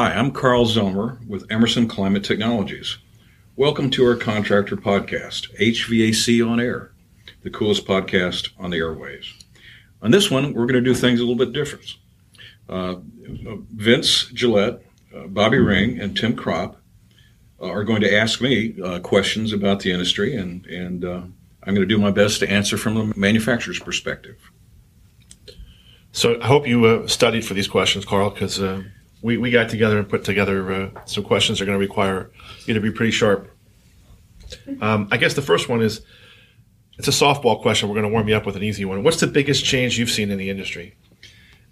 Hi, I'm Carl Zomer with Emerson Climate Technologies. Welcome to our contractor podcast, HVAC on Air, the coolest podcast on the airwaves. On this one, we're going to do things a little bit different. Uh, Vince Gillette, uh, Bobby Ring, and Tim Kropp are going to ask me uh, questions about the industry, and, and uh, I'm going to do my best to answer from the manufacturer's perspective. So I hope you uh, studied for these questions, Carl, because uh, we, we got together and put together uh, some questions that are going to require you to be pretty sharp. Um, I guess the first one is it's a softball question. We're going to warm you up with an easy one. What's the biggest change you've seen in the industry?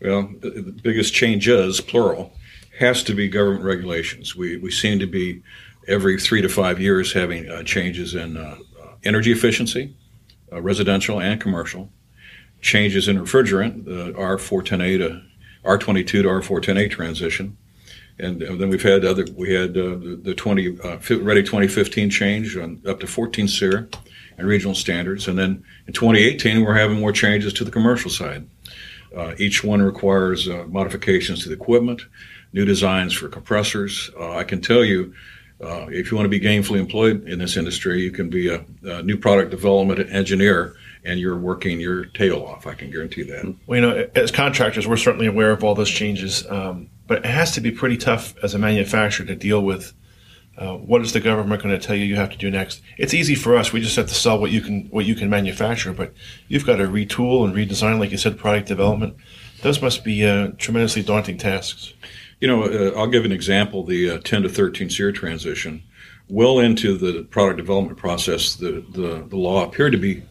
Well, the biggest change is, plural, has to be government regulations. We, we seem to be every three to five years having uh, changes in uh, energy efficiency, uh, residential and commercial, changes in refrigerant, the R410A to R22 to R410A transition. And, then we've had other, we had uh, the, the 20, uh, Ready 2015 change on up to 14 SEER and regional standards. And then in 2018, we're having more changes to the commercial side. Uh, each one requires uh, modifications to the equipment, new designs for compressors. Uh, I can tell you, uh, if you want to be gainfully employed in this industry, you can be a, a new product development engineer and you're working your tail off. I can guarantee that. Well, you know, as contractors, we're certainly aware of all those changes, um, but it has to be pretty tough as a manufacturer to deal with. Uh, what is the government going to tell you you have to do next? It's easy for us; we just have to sell what you can what you can manufacture. But you've got to retool and redesign, like you said, product development. Those must be uh, tremendously daunting tasks. You know, uh, I'll give an example: the uh, 10 to 13 SEER transition. Well into the product development process, the, the, the law appeared to be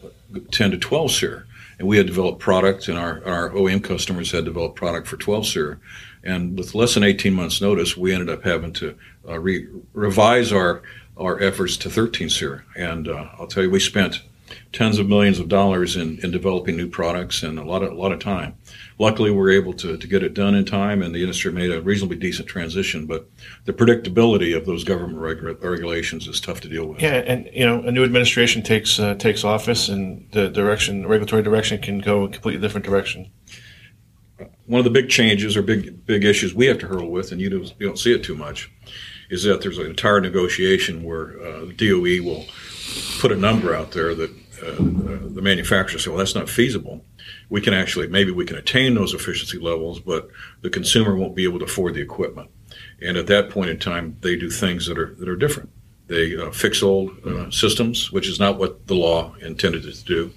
10 to 12 SEER. And we had developed product, and our, our OEM customers had developed product for 12 SEER. And with less than 18 months' notice, we ended up having to uh, re- revise our, our efforts to 13 SEER. And uh, I'll tell you, we spent tens of millions of dollars in, in developing new products and a lot of, a lot of time. Luckily we were able to, to get it done in time and the industry made a reasonably decent transition but the predictability of those government regu- regulations is tough to deal with. Yeah and you know a new administration takes uh, takes office and the direction regulatory direction can go a completely different direction. One of the big changes or big big issues we have to hurdle with and you don't, you don't see it too much is that there's an entire negotiation where uh, DOE will put a number out there that uh, the manufacturer say, well, that's not feasible we can actually maybe we can attain those efficiency levels, but the consumer won't be able to afford the equipment. And at that point in time, they do things that are that are different. They uh, fix old uh, systems, which is not what the law intended it to do,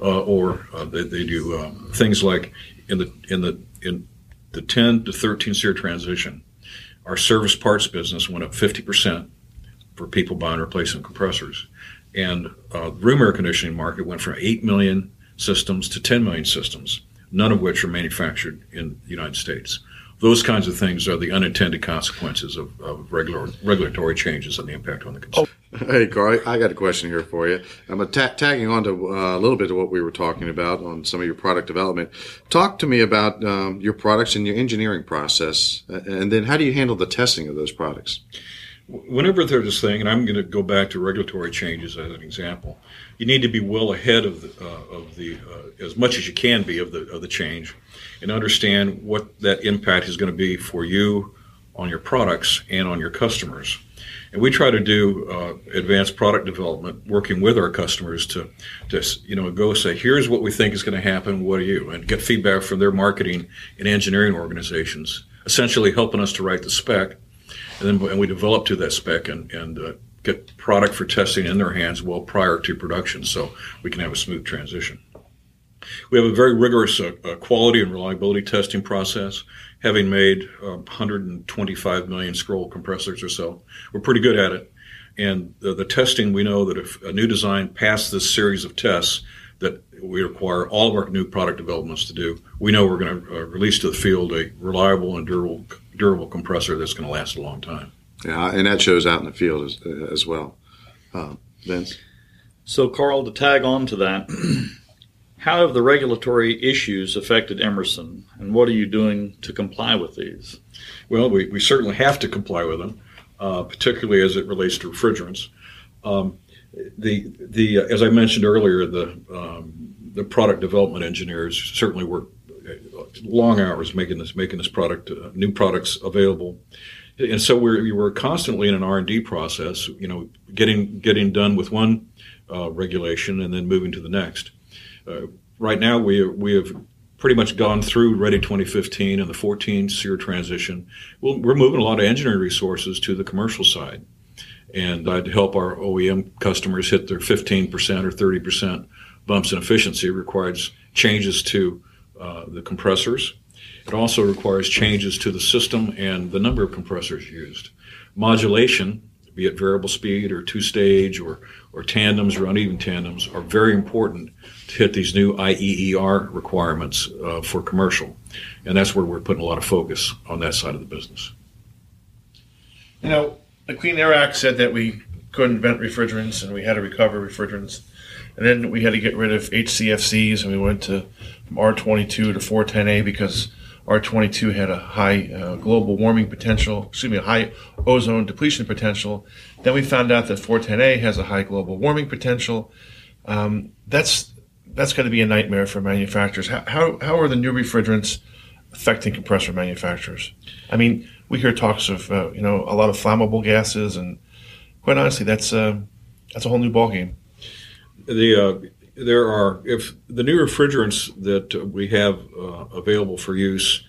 uh, or uh, they, they, do um, things like in the in the in the 10 to 13 SEER transition, our service parts business went up 50 percent for people buying replacement compressors, and uh, room air conditioning market went from 8 million systems to 10 million systems, none of which are manufactured in the United States. Those kinds of things are the unintended consequences of, of regular, regulatory changes and the impact on the consumer. Oh. Hey, Carl, I got a question here for you. I'm ta- tagging on to uh, a little bit of what we were talking about on some of your product development. Talk to me about um, your products and your engineering process, and then how do you handle the testing of those products? Whenever there's this thing, and I'm going to go back to regulatory changes as an example, you need to be well ahead of the, uh, of the uh, as much as you can be of the of the change, and understand what that impact is going to be for you on your products and on your customers. And we try to do uh, advanced product development, working with our customers to, to you know go say, here's what we think is going to happen. What are you? And get feedback from their marketing and engineering organizations, essentially helping us to write the spec and then and we develop to that spec and, and uh, get product for testing in their hands well prior to production so we can have a smooth transition. We have a very rigorous uh, uh, quality and reliability testing process, having made uh, 125 million scroll compressors or so. We're pretty good at it. And the, the testing, we know that if a new design passed this series of tests that we require all of our new product developments to do, we know we're going to uh, release to the field a reliable and durable durable compressor that's going to last a long time. Yeah, and that shows out in the field as, as well. Uh, Vince? So, Carl, to tag on to that, how have the regulatory issues affected Emerson, and what are you doing to comply with these? Well, we, we certainly have to comply with them, uh, particularly as it relates to refrigerants. Um, the the uh, as I mentioned earlier, the um, the product development engineers certainly work worked long hours making this making this product, uh, new products available, and so we're we were constantly in an R and D process. You know, getting getting done with one uh, regulation and then moving to the next. Uh, right now, we we have pretty much gone through Ready 2015 and the 14 SEER transition. We're moving a lot of engineering resources to the commercial side, and I'd help our OEM customers hit their 15% or 30% bumps in efficiency. Requires changes to the compressors. It also requires changes to the system and the number of compressors used. Modulation, be it variable speed or two stage or, or tandems or uneven tandems, are very important to hit these new IEER requirements uh, for commercial. And that's where we're putting a lot of focus on that side of the business. You know, the Clean Air Act said that we couldn't vent refrigerants and we had to recover refrigerants. And then we had to get rid of HCFCs and we went to R22 to 410A because R22 had a high uh, global warming potential, excuse me, a high ozone depletion potential. Then we found out that 410A has a high global warming potential. Um, that's that's going to be a nightmare for manufacturers. How, how, how are the new refrigerants affecting compressor manufacturers? I mean, we hear talks of uh, you know a lot of flammable gases, and quite honestly, that's uh, that's a whole new ballgame. The uh, there are if the new refrigerants that we have uh, available for use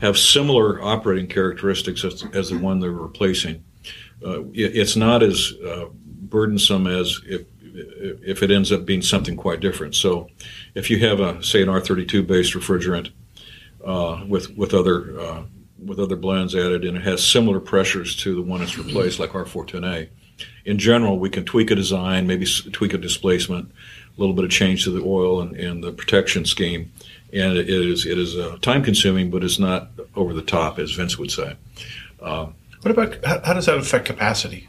have similar operating characteristics as, as the one they're replacing. Uh, it, it's not as uh, burdensome as if if it ends up being something quite different. So, if you have a say an R32 based refrigerant uh, with with other uh, with other blends added, and it has similar pressures to the one it's replaced, like R410A. In general, we can tweak a design, maybe tweak a displacement, a little bit of change to the oil and, and the protection scheme, and it is it is uh, time consuming, but it's not over the top, as Vince would say. Uh, what about how, how, does that affect capacity?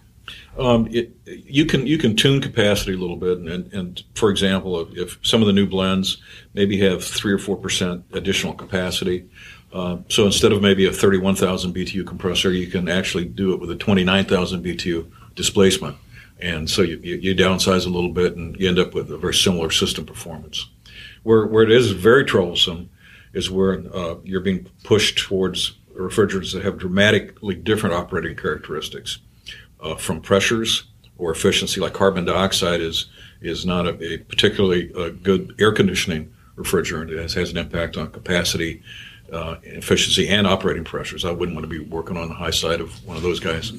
Um, it, you can you can tune capacity a little bit, and, and for example, if, if, some of the new blends maybe have three or four percent additional capacity, uh, so instead of maybe a 31,000 BTU compressor, you can actually do it with a 29,000 BTU displacement. And so you, you, you, downsize a little bit and you end up with a very similar system performance. Where, where it is very troublesome is where uh, you're being pushed towards refrigerants that have dramatically different operating characteristics uh, from pressures or efficiency, like carbon dioxide is, is not a, a particularly uh, good air conditioning refrigerant. It has, has an impact on capacity uh, efficiency and operating pressures. I wouldn't want to be working on the high side of one of those guys.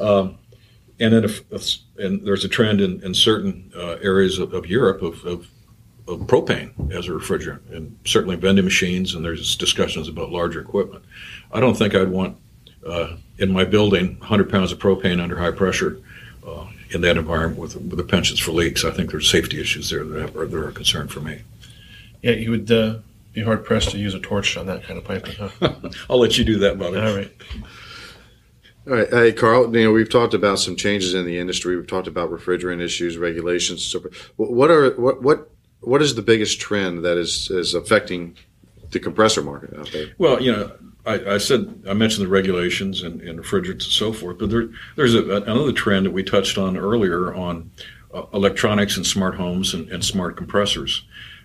Um, and then, if, if, and there's a trend in, in certain uh, areas of, of Europe of, of, of, propane as a refrigerant, and certainly vending machines. And there's discussions about larger equipment. I don't think I'd want uh, in my building 100 pounds of propane under high pressure uh, in that environment with, with the pensions for leaks. I think there's safety issues there that are, that are a concern for me. Yeah, you would uh, be hard pressed to use a torch on that kind of piping. Huh? I'll let you do that, Bobby. All right. All right, hey Carl. You know we've talked about some changes in the industry. We've talked about refrigerant issues, regulations. So, what are what what what is the biggest trend that is is affecting the compressor market out there? Well, you know, I, I said I mentioned the regulations and, and refrigerants and so forth, but there, there's a, another trend that we touched on earlier on uh, electronics and smart homes and, and smart compressors.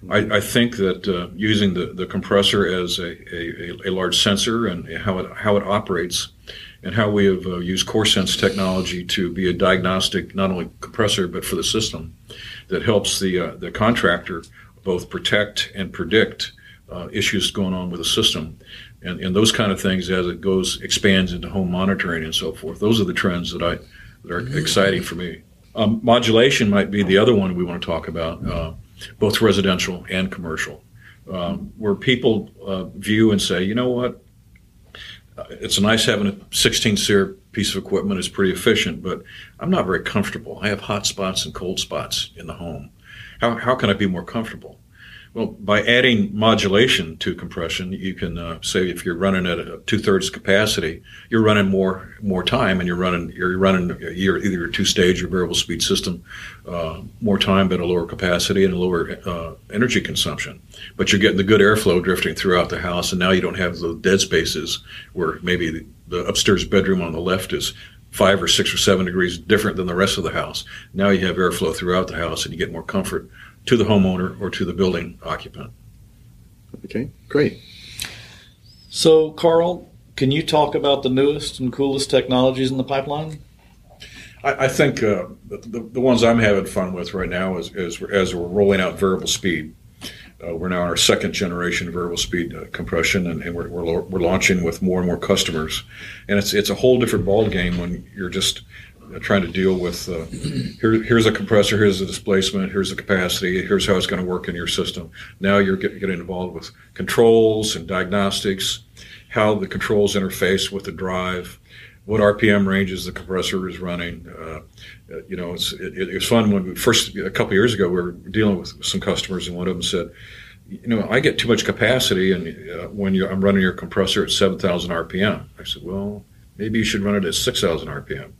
I, I think that uh, using the, the compressor as a, a, a, large sensor and how it, how it operates and how we have uh, used CoreSense technology to be a diagnostic, not only compressor, but for the system that helps the, uh, the contractor both protect and predict uh, issues going on with the system. And, and those kind of things as it goes, expands into home monitoring and so forth. Those are the trends that I, that are exciting for me. Um, modulation might be the other one we want to talk about. Uh, both residential and commercial, um, where people uh, view and say, you know what, uh, it's nice having a 16 SEER piece of equipment. It's pretty efficient, but I'm not very comfortable. I have hot spots and cold spots in the home. How, how can I be more comfortable? Well, by adding modulation to compression, you can uh, say if you're running at a two thirds capacity, you're running more more time, and you're running you're running either either a two stage or variable speed system, uh, more time but a lower capacity and a lower uh, energy consumption. But you're getting the good airflow drifting throughout the house, and now you don't have the dead spaces where maybe the, the upstairs bedroom on the left is five or six or seven degrees different than the rest of the house. Now you have airflow throughout the house, and you get more comfort to the homeowner or to the building occupant. Okay, great. So, Carl, can you talk about the newest and coolest technologies in the pipeline? I, I think uh, the, the ones I'm having fun with right now is, is as we're rolling out variable speed. Uh, we're now in our second generation of variable speed uh, compression, and, and we're, we're, we're, launching with more and more customers. And it's it's a whole different ball game when you're just trying to deal with uh, here, here's a compressor, here's the displacement, here's the capacity, here's how it's going to work in your system. Now you're get, getting involved with controls and diagnostics, how the controls interface with the drive, what RPM ranges the compressor is running. Uh, you know, it's it, it, was fun when we first a couple years ago we were dealing with some customers, and one of them said, "You know, I get too much capacity, and uh, when I'm running your compressor at 7,000 RPM." I said, "Well, maybe you should run it at 6,000 RPM."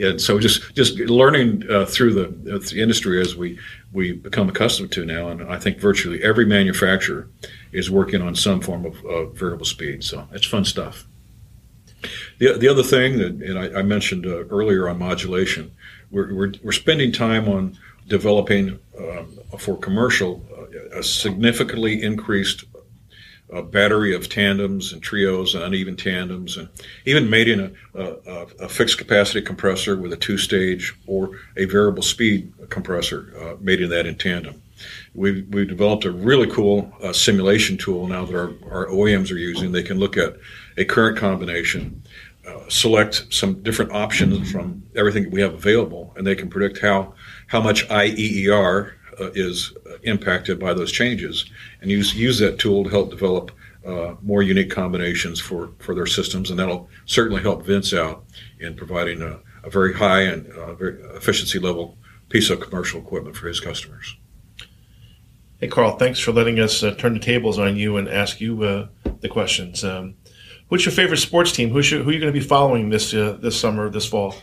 And so just just learning uh, through the, uh, the industry as we we become accustomed to now, and I think virtually every manufacturer is working on some form of variable speed. So it's fun stuff. The, the other thing that, and I, I mentioned uh, earlier on modulation, we're, we're, we're, spending time on developing um, for commercial uh, a significantly increased uh, battery of tandems and trios and uneven tandems, and even mating a, a, a fixed capacity compressor with a two stage or a variable speed compressor, uh, mating that in tandem. We've, we've developed a really cool uh, simulation tool now that our, our OEMs are using. They can look at a current combination, uh, select some different options from everything that we have available, and they can predict how how much IEER uh, is impacted by those changes, and use use that tool to help develop uh, more unique combinations for for their systems, and that'll certainly help Vince out in providing a, a very high and uh, very efficiency level piece of commercial equipment for his customers. Hey, Carl, thanks for letting us uh, turn the tables on you and ask you uh, the questions. Um, What's your favorite sports team? Who, who are you going to be following this uh, this summer, this fall?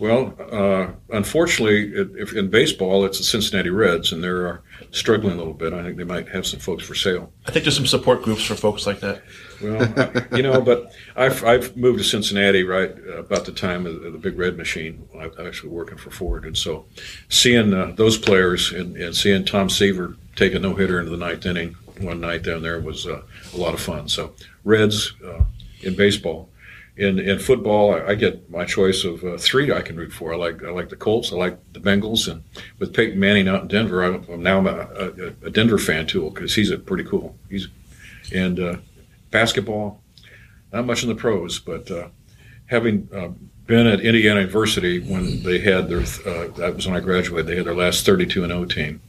Well, uh, unfortunately, if in baseball, it's the Cincinnati Reds, and they're struggling a little bit. I think they might have some folks for sale. I think there's some support groups for folks like that. Well, you know, but I've, I've moved to Cincinnati right about the time of the Big Red Machine. I was actually working for Ford, and so seeing uh, those players and, and, seeing Tom Seaver take a no hitter into the ninth inning one night down there was uh, a lot of fun. So Reds uh, in baseball. In in football, I, I get my choice of uh, three I can root for. I like I like the Colts, I like the Bengals, and with Peyton Manning out in Denver, I, am now a, a, a, Denver fan too because he's a pretty cool. He's and uh, basketball, not much in the pros, but uh, having uh, been at Indiana University when they had their uh, that was when I graduated. They had their last 32 and 0 team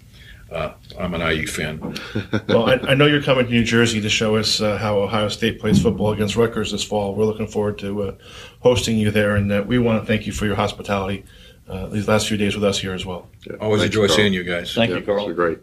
uh, I'm an IU fan. well, I, I, know you're coming to New Jersey to show us uh, how Ohio State plays football against Rutgers this fall. We're looking forward to uh, hosting you there, and uh, we want to thank you for your hospitality uh, these last few days with us here as well. Yeah. Always Thanks enjoy seeing you guys. Thank yeah, you, Carl. Great.